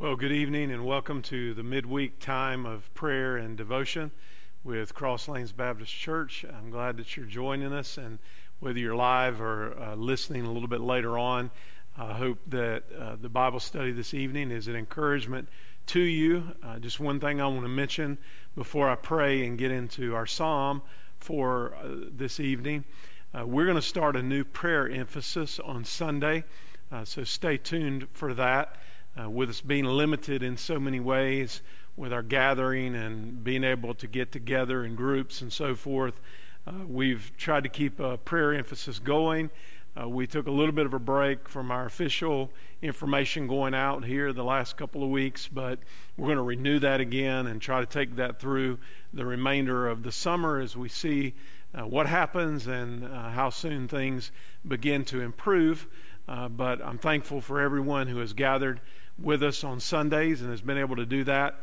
Well, good evening and welcome to the midweek time of prayer and devotion with Cross Lanes Baptist Church. I'm glad that you're joining us, and whether you're live or uh, listening a little bit later on, I hope that uh, the Bible study this evening is an encouragement to you. Uh, just one thing I want to mention before I pray and get into our psalm for uh, this evening. Uh, we're going to start a new prayer emphasis on Sunday, uh, so stay tuned for that uh, with us being limited in so many ways with our gathering and being able to get together in groups and so forth. Uh, we've tried to keep a prayer emphasis going. Uh, we took a little bit of a break from our official information going out here the last couple of weeks, but we're going to renew that again and try to take that through the remainder of the summer as we see uh, what happens and uh, how soon things begin to improve. Uh, but I'm thankful for everyone who has gathered with us on Sundays and has been able to do that.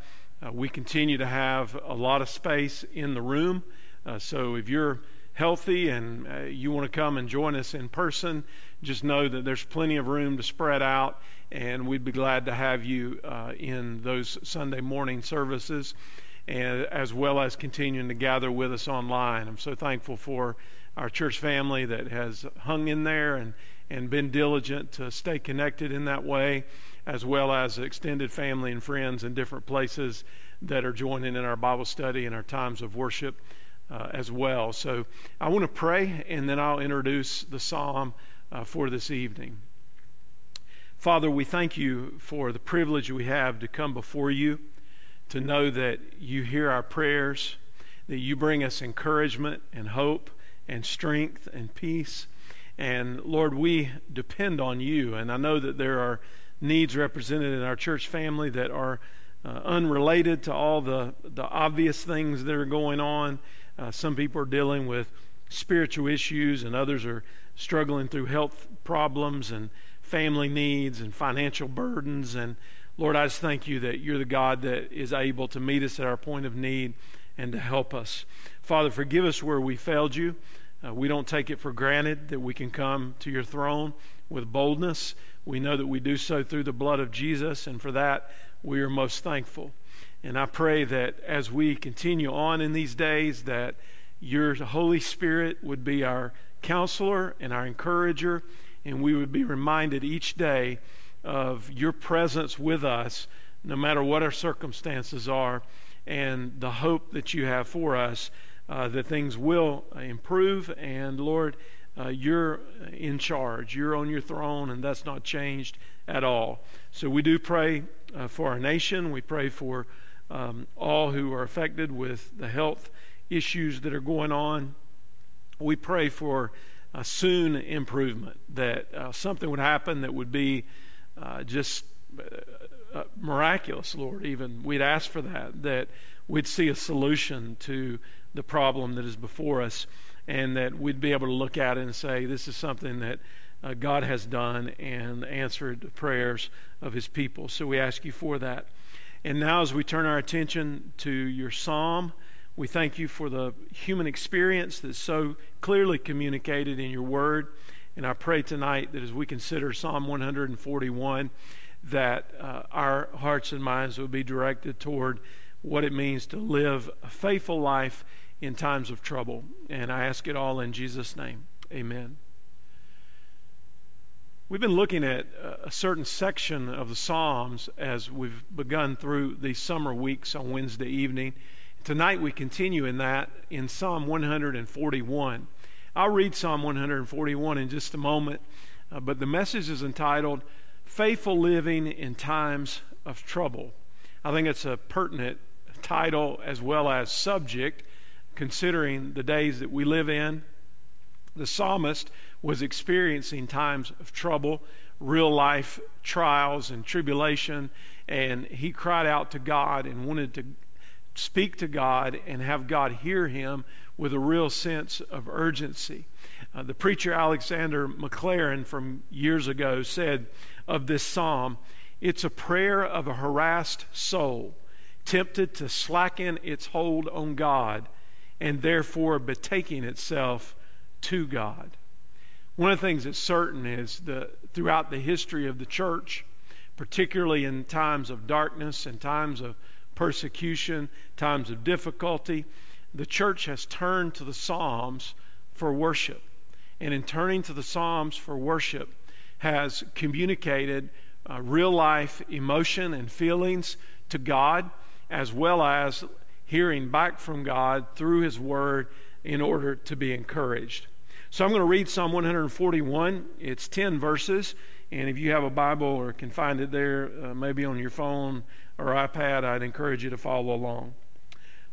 Uh, we continue to have a lot of space in the room. Uh, so if you're healthy and uh, you want to come and join us in person, just know that there's plenty of room to spread out, and we'd be glad to have you uh, in those Sunday morning services, and as well as continuing to gather with us online. I'm so thankful for our church family that has hung in there and, and been diligent to stay connected in that way as well as extended family and friends in different places that are joining in our Bible study and our times of worship uh, as well. So I want to pray and then I'll introduce the psalm uh, for this evening. Father, we thank you for the privilege we have to come before you, to know that you hear our prayers, that you bring us encouragement and hope and strength and peace. And Lord, we depend on you. And I know that there are needs represented in our church family that are uh, unrelated to all the, the obvious things that are going on. Uh, some people are dealing with spiritual issues, and others are struggling through health problems and family needs and financial burdens. And Lord, I just thank you that you're the God that is able to meet us at our point of need and to help us. Father, forgive us where we failed you. Uh, we don't take it for granted that we can come to your throne with boldness. We know that we do so through the blood of Jesus, and for that we are most thankful. And I pray that as we continue on in these days, that your Holy Spirit would be our counselor and our encourager, and we would be reminded each day of your presence with us, no matter what our circumstances are, and the hope that you have for us uh, that things will improve. And Lord, uh, you're in charge. You're on your throne, and that's not changed at all. So we do pray uh, for our nation. We pray for um, all who are affected with the health issues that are going on. We pray for a soon improvement, that uh, something would happen that would be uh, just uh, miraculous, Lord. Even we'd ask for that, that we'd see a solution to the problem that is before us and that we'd be able to look at it and say, this is something that uh, God has done and answered the prayers of his people. So we ask you for that. And now, as we turn our attention to your psalm, we thank you for the human experience that's so clearly communicated in your word. And I pray tonight that as we consider Psalm 141, that uh, our hearts and minds will be directed toward what it means to live a faithful life in times of trouble. And I ask it all in Jesus' name. Amen. We've been looking at a certain section of the Psalms as we've begun through the summer weeks on Wednesday evening. Tonight we continue in that in Psalm 141. I'll read Psalm 141 in just a moment, uh, but the message is entitled Faithful Living in Times of Trouble. I think it's a pertinent title as well as subject considering the days that we live in. The psalmist was experiencing times of trouble, real life trials and tribulation, and he cried out to God and wanted to speak to God and have God hear him with a real sense of urgency. Uh, the preacher Alexander McLaren from years ago said of this psalm, it's a prayer of a harassed soul, tempted to slacken its hold on God and therefore betaking itself to God. One of the things that's certain is that throughout the history of the church, particularly in times of darkness and times of persecution, times of difficulty. The church has turned to the Psalms for worship. And in turning to the Psalms for worship, has communicated uh, real life emotion and feelings to God, as well as hearing back from God through His Word in order to be encouraged. So I'm going to read Psalm 141. It's 10 verses. And if you have a Bible or can find it there, uh, maybe on your phone or iPad, I'd encourage you to follow along.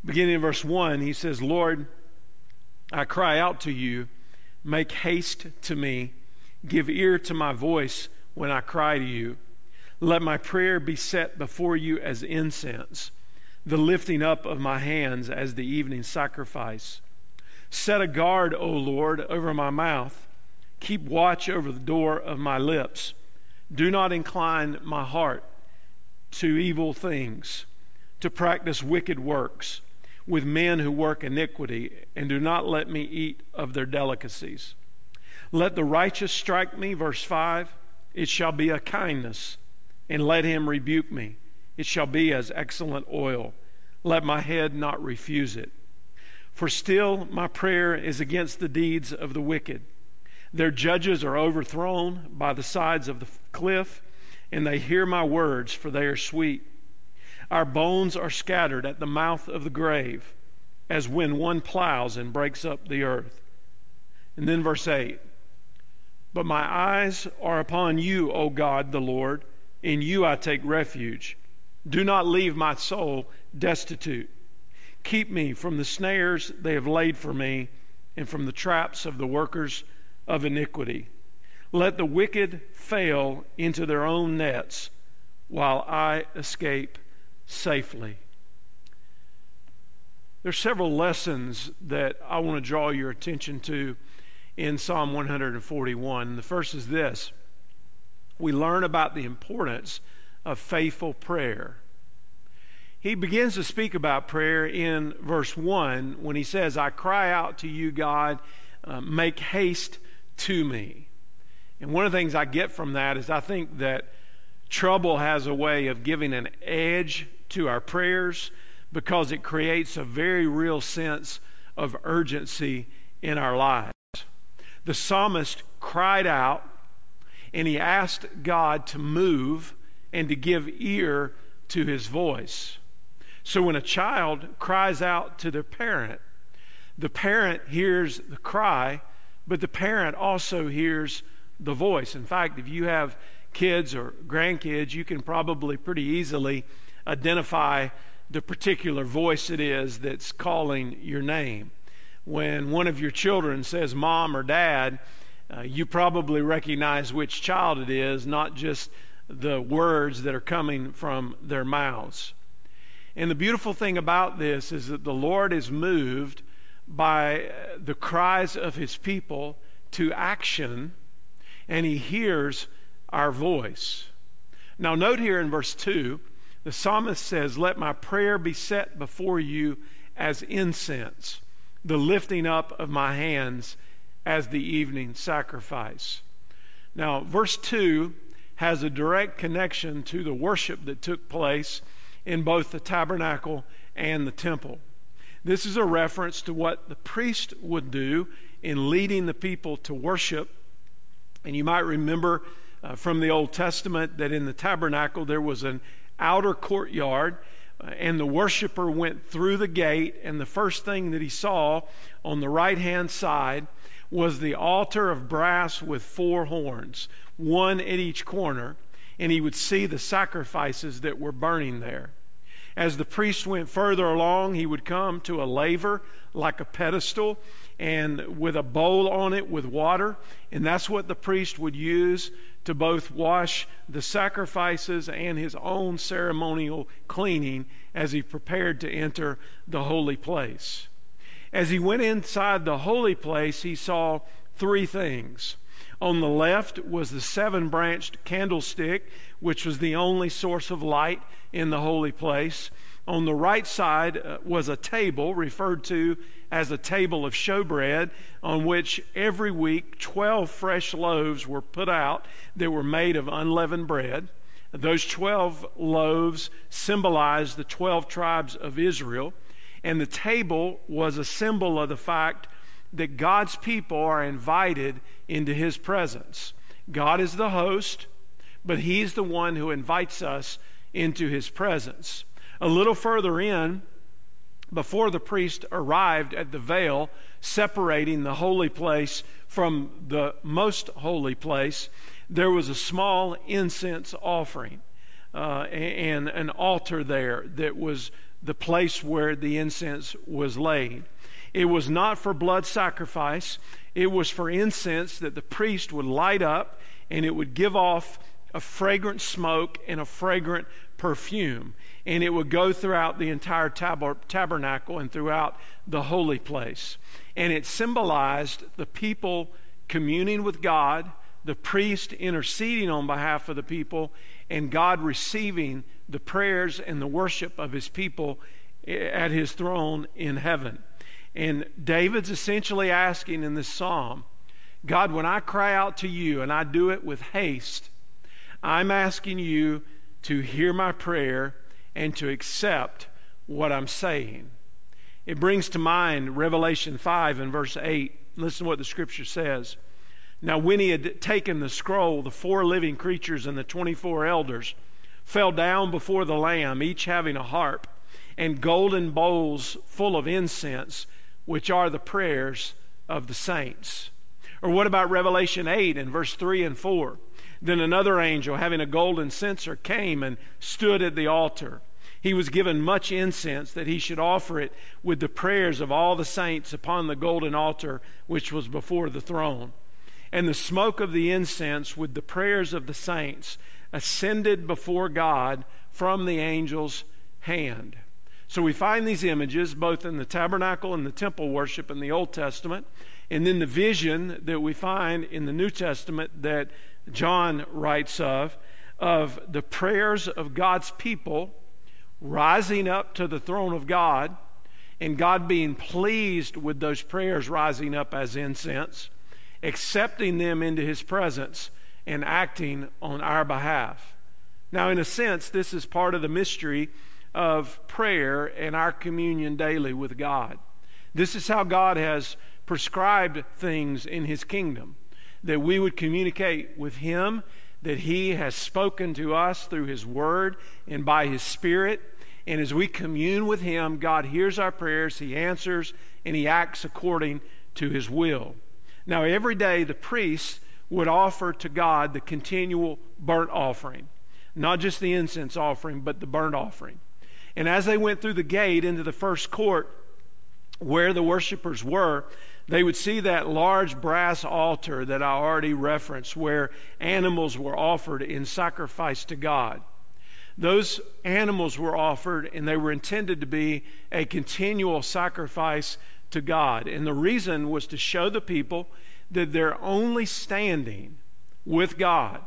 Beginning in verse 1, he says, Lord, I cry out to you, make haste to me, give ear to my voice when I cry to you. Let my prayer be set before you as incense, the lifting up of my hands as the evening sacrifice. Set a guard, O Lord, over my mouth Keep watch over the door of my lips. Do not incline my heart to evil things, to practice wicked works with men who work iniquity, and do not let me eat of their delicacies. Let the righteous strike me, verse 5, it shall be a kindness, and let him rebuke me. It shall be as excellent oil. Let my head not refuse it. For still my prayer is against the deeds of the wicked their judges are overthrown by the sides of the cliff, and they hear my words, for they are sweet. Our bones are scattered at the mouth of the grave, as when one plows and breaks up the earth. And then verse 8 But my eyes are upon you, O God the Lord. In you I take refuge. Do not leave my soul destitute. Keep me from the snares they have laid for me, and from the traps of the workers of iniquity. Let the wicked fail into their own nets while I escape safely. There are several lessons that I want to draw your attention to in Psalm 141. The first is this we learn about the importance of faithful prayer. He begins to speak about prayer in verse 1 when he says, I cry out to you, God, uh, make haste to me. And one of the things I get from that is I think that trouble has a way of giving an edge to our prayers because it creates a very real sense of urgency in our lives. The psalmist cried out and he asked God to move and to give ear to his voice. So when a child cries out to their parent, the parent hears the cry but the parent also hears the voice. In fact, if you have kids or grandkids, you can probably pretty easily identify the particular voice it is that's calling your name. When one of your children says mom or dad, uh, you probably recognize which child it is, not just the words that are coming from their mouths. And the beautiful thing about this is that the Lord is moved by the cries of his people to action, and he hears our voice. Now, note here in verse 2, the psalmist says, Let my prayer be set before you as incense, the lifting up of my hands as the evening sacrifice. Now, verse 2 has a direct connection to the worship that took place in both the tabernacle and the temple. This is a reference to what the priest would do in leading the people to worship. And you might remember uh, from the Old Testament that in the tabernacle there was an outer courtyard, and the worshiper went through the gate, and the first thing that he saw on the right hand side was the altar of brass with four horns, one at each corner, and he would see the sacrifices that were burning there. As the priest went further along, he would come to a laver like a pedestal and with a bowl on it with water. And that's what the priest would use to both wash the sacrifices and his own ceremonial cleaning as he prepared to enter the holy place. As he went inside the holy place, he saw three things. On the left was the seven branched candlestick, which was the only source of light in the holy place. On the right side uh, was a table referred to as a table of showbread, on which every week 12 fresh loaves were put out that were made of unleavened bread. Those 12 loaves symbolized the 12 tribes of Israel, and the table was a symbol of the fact that God's people are invited into his presence. God is the host, but he's the one who invites us into his presence. A little further in, before the priest arrived at the veil separating the holy place from the most holy place, there was a small incense offering uh, and an altar there that was the place where the incense was laid. It was not for blood sacrifice, it was for incense that the priest would light up and it would give off a fragrant smoke and a fragrant perfume. And it would go throughout the entire tab- tabernacle and throughout the holy place. And it symbolized the people communing with God, the priest interceding on behalf of the people, and God receiving the prayers and the worship of his people eh, at his throne in heaven. And David's essentially asking in this psalm God, when I cry out to you and I do it with haste, I'm asking you to hear my prayer and to accept what I'm saying. It brings to mind Revelation 5 and verse 8. Listen to what the scripture says. Now, when he had taken the scroll, the four living creatures and the 24 elders fell down before the Lamb, each having a harp and golden bowls full of incense, which are the prayers of the saints. Or what about Revelation 8 and verse 3 and 4? Then another angel, having a golden censer, came and stood at the altar. He was given much incense that he should offer it with the prayers of all the saints upon the golden altar which was before the throne. And the smoke of the incense with the prayers of the saints ascended before God from the angel's hand. So we find these images both in the tabernacle and the temple worship in the Old Testament, and then the vision that we find in the New Testament that John writes of, of the prayers of God's people rising up to the throne of God, and God being pleased with those prayers rising up as incense, accepting them into his presence, and acting on our behalf. Now, in a sense, this is part of the mystery of prayer and our communion daily with God. This is how God has prescribed things in his kingdom that we would communicate with Him, that He has spoken to us through His Word and by His Spirit. And as we commune with Him, God hears our prayers, He answers, and He acts according to His will. Now, every day the priest would offer to God the continual burnt offering, not just the incense offering, but the burnt offering. And as they went through the gate into the first court where the worshipers were, they would see that large brass altar that I already referenced, where animals were offered in sacrifice to God. Those animals were offered, and they were intended to be a continual sacrifice to God. And the reason was to show the people that their only standing with God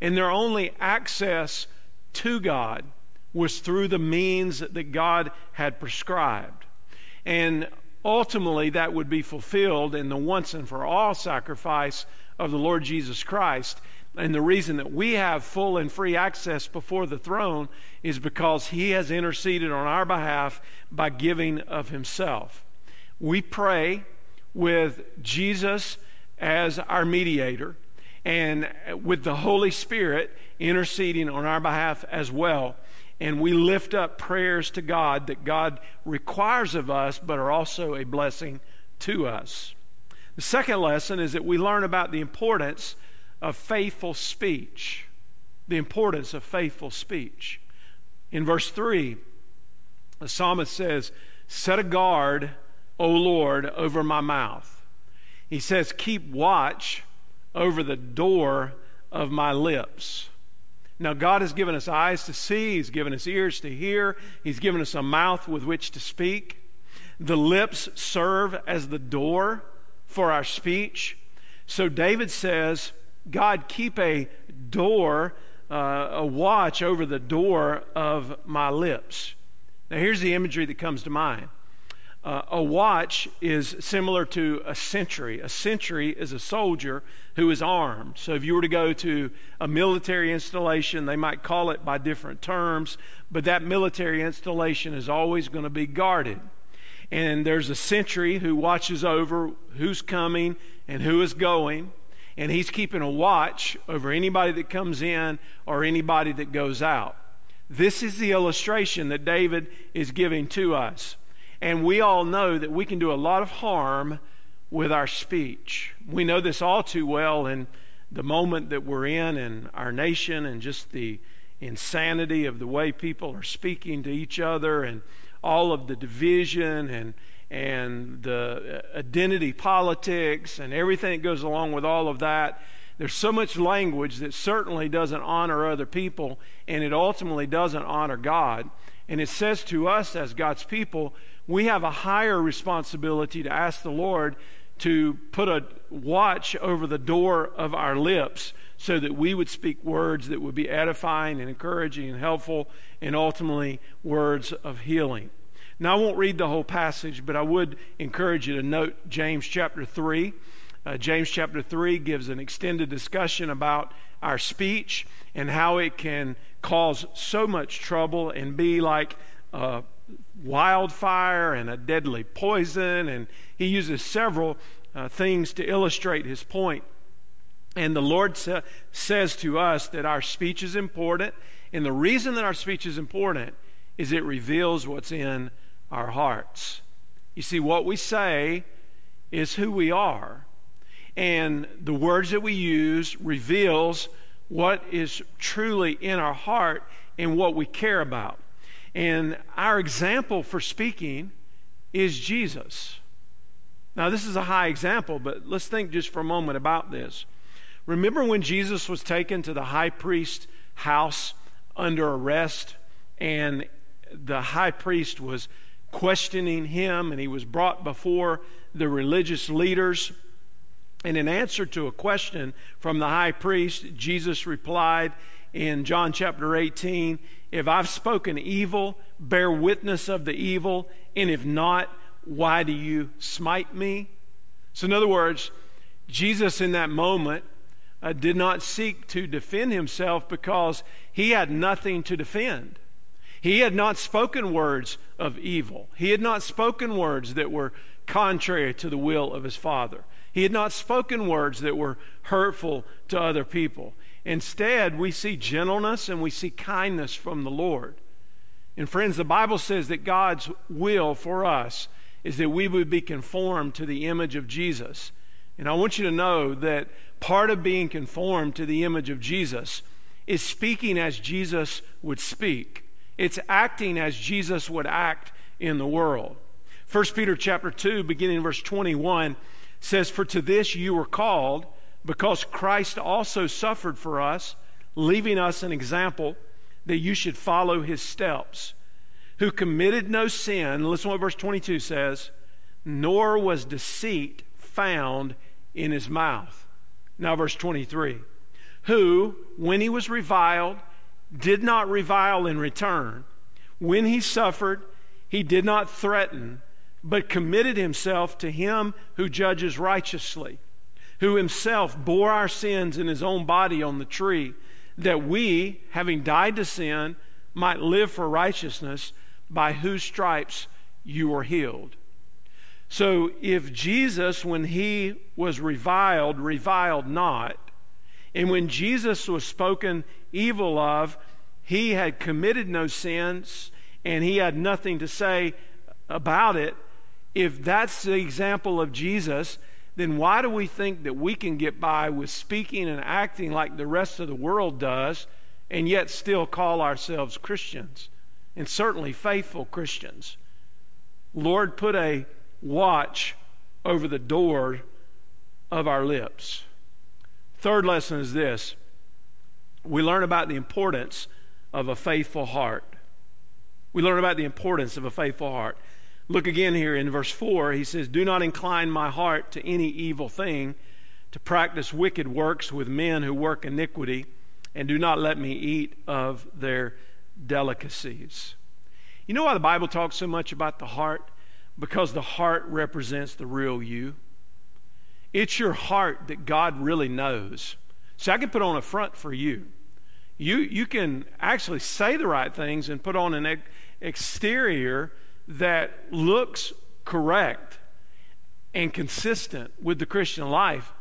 and their only access to God was through the means that God had prescribed. And ultimately that would be fulfilled in the once and for all sacrifice of the Lord Jesus Christ. And the reason that we have full and free access before the throne is because he has interceded on our behalf by giving of himself. We pray with Jesus as our mediator and with the Holy Spirit interceding on our behalf as well and we lift up prayers to God that God requires of us, but are also a blessing to us. The second lesson is that we learn about the importance of faithful speech. The importance of faithful speech. In verse 3, the psalmist says, Set a guard, O Lord, over my mouth. He says, Keep watch over the door of my lips. Now, God has given us eyes to see, He's given us ears to hear, He's given us a mouth with which to speak. The lips serve as the door for our speech. So, David says, God, keep a door, uh, a watch over the door of my lips. Now, here's the imagery that comes to mind uh, a watch is similar to a sentry. A sentry is a soldier who is armed. So if you were to go to a military installation, they might call it by different terms, but that military installation is always going to be guarded. And there's a sentry who watches over who's coming and who is going, and he's keeping a watch over anybody that comes in or anybody that goes out. This is the illustration that David is giving to us. And we all know that we can do a lot of harm with our speech. We know this all too well in the moment that we're in in our nation and just the insanity of the way people are speaking to each other and all of the division and and the uh, identity politics and everything that goes along with all of that. There's so much language that certainly doesn't honor other people and it ultimately doesn't honor God. And it says to us as God's people, we have a higher responsibility to ask the Lord to put a watch over the door of our lips so that we would speak words that would be edifying and encouraging and helpful and ultimately words of healing. Now, I won't read the whole passage, but I would encourage you to note James chapter 3. Uh, James chapter 3 gives an extended discussion about our speech and how it can cause so much trouble and be like uh, wildfire and a deadly poison. And he uses several uh, things to illustrate his point. And the Lord sa- says to us that our speech is important. And the reason that our speech is important is it reveals what's in our hearts. You see, what we say is who we are. And the words that we use reveals what is truly in our heart and what we care about. And our example for speaking is Jesus. Now, this is a high example, but let's think just for a moment about this. Remember when Jesus was taken to the high priest's house under arrest, and the high priest was questioning him, and he was brought before the religious leaders. And in answer to a question from the high priest, Jesus replied in John chapter 18 if I've spoken evil, bear witness of the evil, and if not, why do you smite me? So, in other words, Jesus in that moment uh, did not seek to defend himself because he had nothing to defend. He had not spoken words of evil. He had not spoken words that were contrary to the will of his Father. He had not spoken words that were hurtful to other people. Instead, we see gentleness and we see kindness from the Lord. And friends, the Bible says that God's will for us is that we would be conformed to the image of Jesus. And I want you to know that part of being conformed to the image of Jesus is speaking as Jesus would speak. It's acting as Jesus would act in the world. 1 Peter chapter 2 beginning in verse 21 says for to this you were called because Christ also suffered for us, leaving us an example that you should follow his steps, who committed no sin. Listen what verse 22 says, nor was deceit found in his mouth. Now, verse 23 who, when he was reviled, did not revile in return. When he suffered, he did not threaten, but committed himself to him who judges righteously who himself bore our sins in his own body on the tree, that we, having died to sin, might live for righteousness, by whose stripes you were healed. So if Jesus, when he was reviled, reviled not, and when Jesus was spoken evil of, he had committed no sins and he had nothing to say about it. If that's the example of Jesus, then why do we think that we can get by with speaking and acting like the rest of the world does and yet still call ourselves Christians and certainly faithful Christians? Lord, put a watch over the door of our lips. Third lesson is this we learn about the importance of a faithful heart. We learn about the importance of a faithful heart. Look again here in verse 4. He says, Do not incline my heart to any evil thing, to practice wicked works with men who work iniquity, and do not let me eat of their delicacies. You know why the Bible talks so much about the heart? because the heart represents the real you. It's your heart that God really knows. See, I can put on a front for you. You, you can actually say the right things and put on an ex- exterior that looks correct and consistent with the Christian life.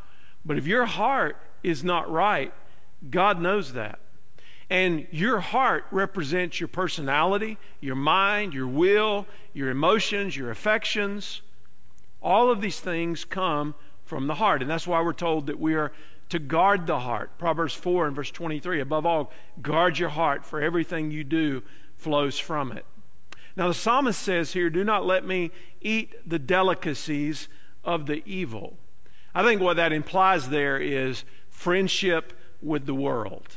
But if your heart is not right, God knows that. And your heart represents your personality, your mind, your will, your emotions, your affections. All of these things come from the heart. And that's why we're told that we are to guard the heart. Proverbs 4 and verse 23. Above all, guard your heart, for everything you do flows from it. Now, the psalmist says here, Do not let me eat the delicacies of the evil. I think what that implies there is friendship with the world.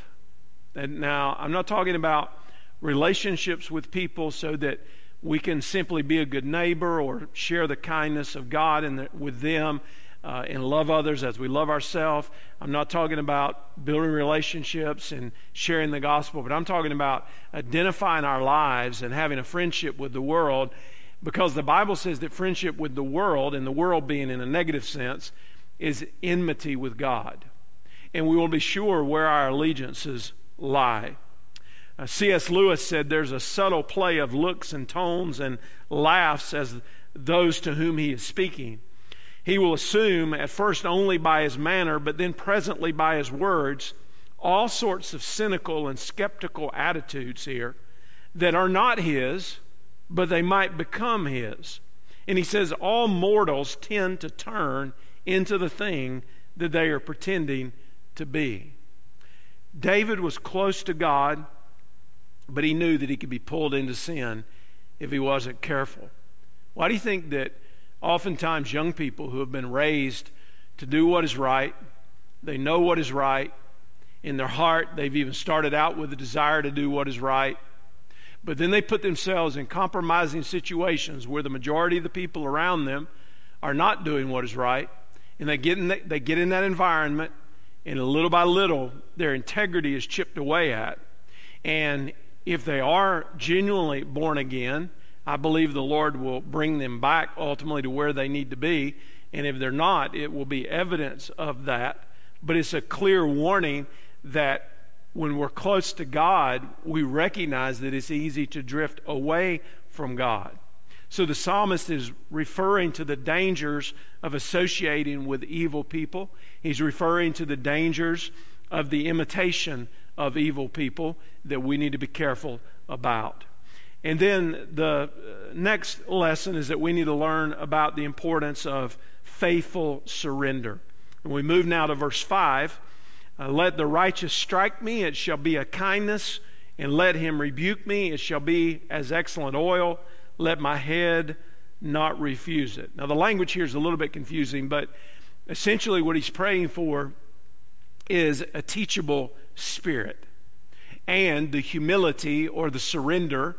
And now, I'm not talking about relationships with people so that we can simply be a good neighbor or share the kindness of God the, with them uh, and love others as we love ourselves. I'm not talking about building relationships and sharing the gospel, but I'm talking about identifying our lives and having a friendship with the world because the Bible says that friendship with the world, and the world being in a negative sense, is enmity with God. And we will be sure where our allegiances lie. Uh, C.S. Lewis said there's a subtle play of looks and tones and laughs as those to whom he is speaking. He will assume, at first only by his manner, but then presently by his words, all sorts of cynical and skeptical attitudes here that are not his, but they might become his. And he says all mortals tend to turn into the thing that they are pretending to be. David was close to God, but he knew that he could be pulled into sin if he wasn't careful. Why do you think that oftentimes young people who have been raised to do what is right, they know what is right, in their heart, they've even started out with a desire to do what is right, but then they put themselves in compromising situations where the majority of the people around them are not doing what is right, and they get in, the, they get in that environment and little by little, their integrity is chipped away at. And if they are genuinely born again, I believe the Lord will bring them back ultimately to where they need to be. And if they're not, it will be evidence of that. But it's a clear warning that when we're close to God, we recognize that it's easy to drift away from God. So the psalmist is referring to the dangers of associating with evil people. He's referring to the dangers of the imitation of evil people that we need to be careful about. And then the uh, next lesson is that we need to learn about the importance of faithful surrender. And we move now to verse 5. Uh, let the righteous strike me, it shall be a kindness, and let him rebuke me, it shall be as excellent oil let my head not refuse it. Now, the language here is a little bit confusing, but essentially what he's praying for is a teachable spirit and the humility or the surrender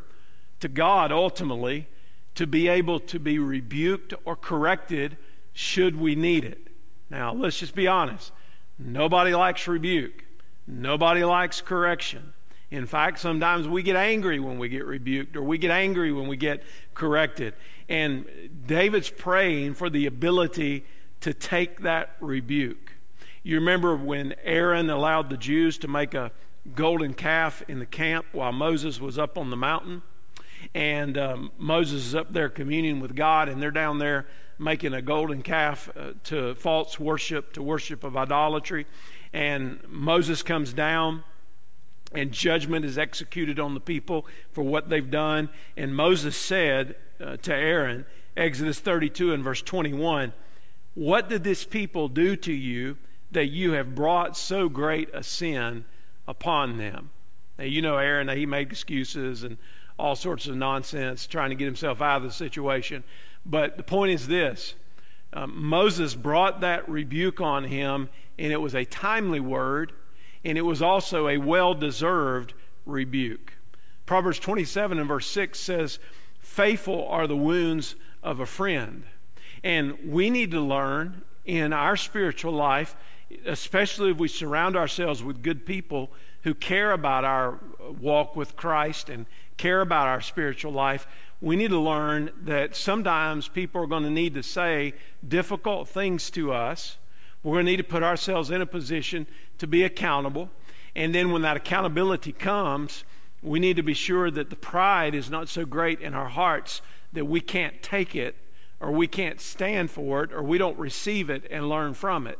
to God ultimately to be able to be rebuked or corrected should we need it. Now, let's just be honest. Nobody likes rebuke. Nobody likes correction. In fact, sometimes we get angry when we get rebuked or we get angry when we get corrected. And David's praying for the ability to take that rebuke. You remember when Aaron allowed the Jews to make a golden calf in the camp while Moses was up on the mountain? And um, Moses is up there communing with God, and they're down there making a golden calf uh, to false worship, to worship of idolatry. And Moses comes down and judgment is executed on the people for what they've done. And Moses said uh, to Aaron, Exodus 32 and verse 21, What did this people do to you that you have brought so great a sin upon them? Now, you know, Aaron, he made excuses and all sorts of nonsense trying to get himself out of the situation. But the point is this um, Moses brought that rebuke on him, and it was a timely word and it was also a well deserved rebuke. Proverbs 27 and verse 6 says, Faithful are the wounds of a friend. And we need to learn in our spiritual life, especially if we surround ourselves with good people who care about our walk with Christ and care about our spiritual life, we need to learn that sometimes people are going to need to say difficult things to us. We're going to need to put ourselves in a position to be accountable. And then when that accountability comes, we need to be sure that the pride is not so great in our hearts that we can't take it or we can't stand for it or we don't receive it and learn from it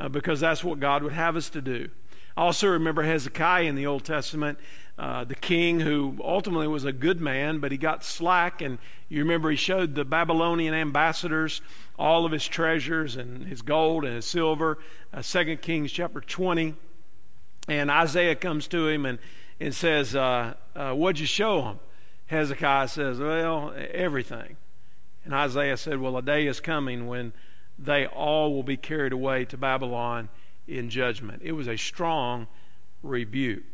uh, because that's what God would have us to do. Also remember Hezekiah in the Old Testament, uh, the king who ultimately was a good man, but he got slack. And you remember he showed the Babylonian ambassadors all of his treasures and his gold and his silver. Uh, 2 Kings chapter 20. And Isaiah comes to him and, and says, uh, uh, What'd you show him? Hezekiah says, Well, everything. And Isaiah said, Well, a day is coming when they all will be carried away to Babylon in judgment. It was a strong rebuke.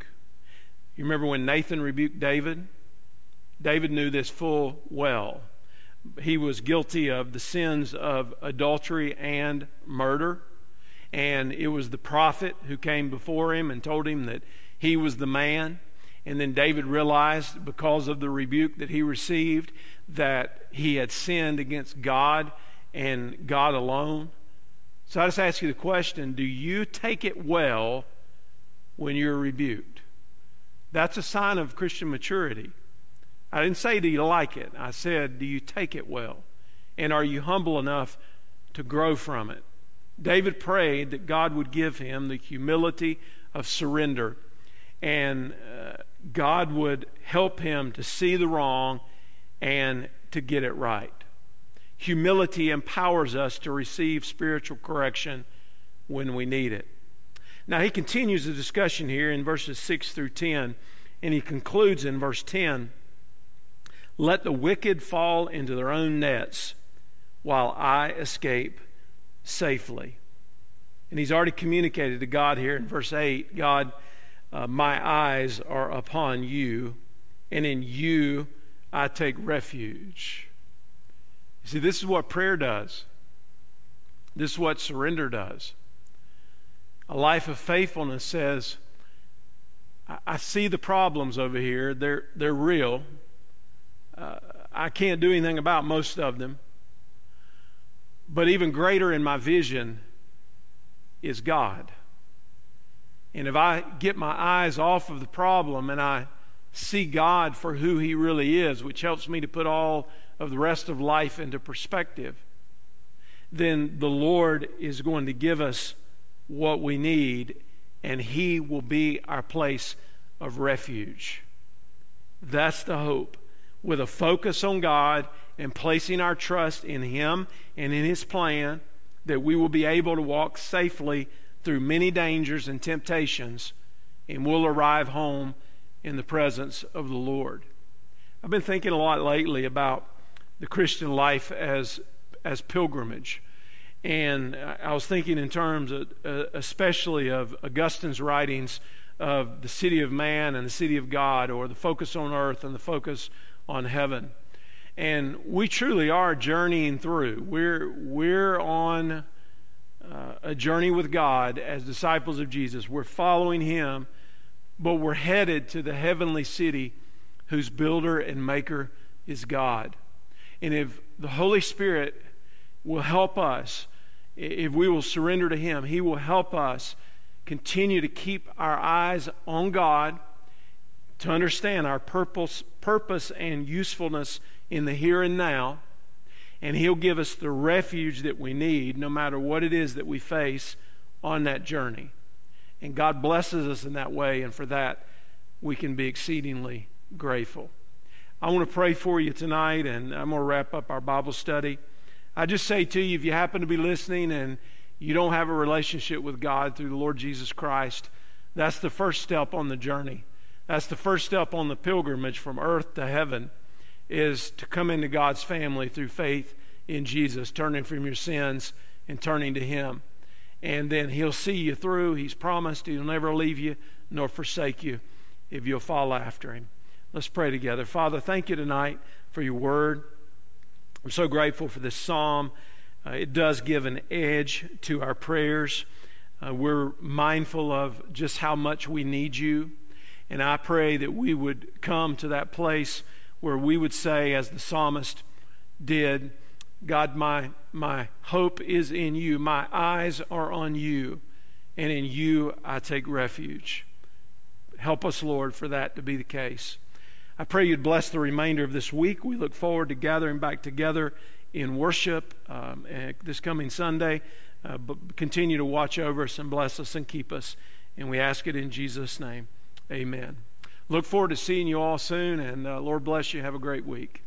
You remember when Nathan rebuked David? David knew this full well. He was guilty of the sins of adultery and murder. And it was the prophet who came before him and told him that he was the man. And then David realized, because of the rebuke that he received, that he had sinned against God and God alone. So I just ask you the question do you take it well when you're rebuked? That's a sign of Christian maturity. I didn't say, do you like it? I said, do you take it well? And are you humble enough to grow from it? David prayed that God would give him the humility of surrender and uh, God would help him to see the wrong and to get it right. Humility empowers us to receive spiritual correction when we need it. Now, he continues the discussion here in verses 6 through 10, and he concludes in verse 10 Let the wicked fall into their own nets while I escape safely. And he's already communicated to God here in verse 8 God, uh, my eyes are upon you, and in you I take refuge. See, this is what prayer does. This is what surrender does. A life of faithfulness says, I, see the problems over here. They're, they're real. Uh, I can't do anything about most of them. But even greater in my vision is God. And if I get my eyes off of the problem and I see God for who He really is, which helps me to put all of the rest of life into perspective, then the Lord is going to give us what we need, and He will be our place of refuge. That's the hope. With a focus on God and placing our trust in Him and in His plan, that we will be able to walk safely through many dangers and temptations, and we'll arrive home in the presence of the Lord. I've been thinking a lot lately about the Christian life as as pilgrimage. And I was thinking in terms of, uh, especially of Augustine's writings of the city of man and the city of God, or the focus on earth and the focus on heaven. And we truly are journeying through. We're, we're on uh, a journey with God as disciples of Jesus. We're following Him, but we're headed to the heavenly city whose builder and maker is God. And if the Holy Spirit will help us, if we will surrender to Him, He will help us continue to keep our eyes on God, to understand our purpose, purpose and usefulness in the here and now. And He'll give us the refuge that we need, no matter what it is that we face on that journey. And God blesses us in that way, and for that, we can be exceedingly grateful. I want to pray for you tonight, and I'm going to wrap up our Bible study. I just say to you, if you happen to be listening and you don't have a relationship with God through the Lord Jesus Christ, that's the first step on the journey. That's the first step on the pilgrimage from earth to heaven is to come into God's family through faith in Jesus, turning from your sins and turning to Him. And then He'll see you through. He's promised He'll never leave you nor forsake you if you'll follow after Him. Let's pray together. Father, thank you tonight for your word. I'm so grateful for this psalm. Uh, it does give an edge to our prayers. Uh, we're mindful of just how much we need you. And I pray that we would come to that place where we would say, as the psalmist did, God, my, my hope is in you. My eyes are on you, and in you I take refuge. Help us, Lord, for that to be the case. I pray you'd bless the remainder of this week. We look forward to gathering back together in worship um, this coming Sunday. Uh, but continue to watch over us and bless us and keep us. And we ask it in Jesus' name. Amen. Look forward to seeing you all soon, and uh, Lord bless you. Have a great week.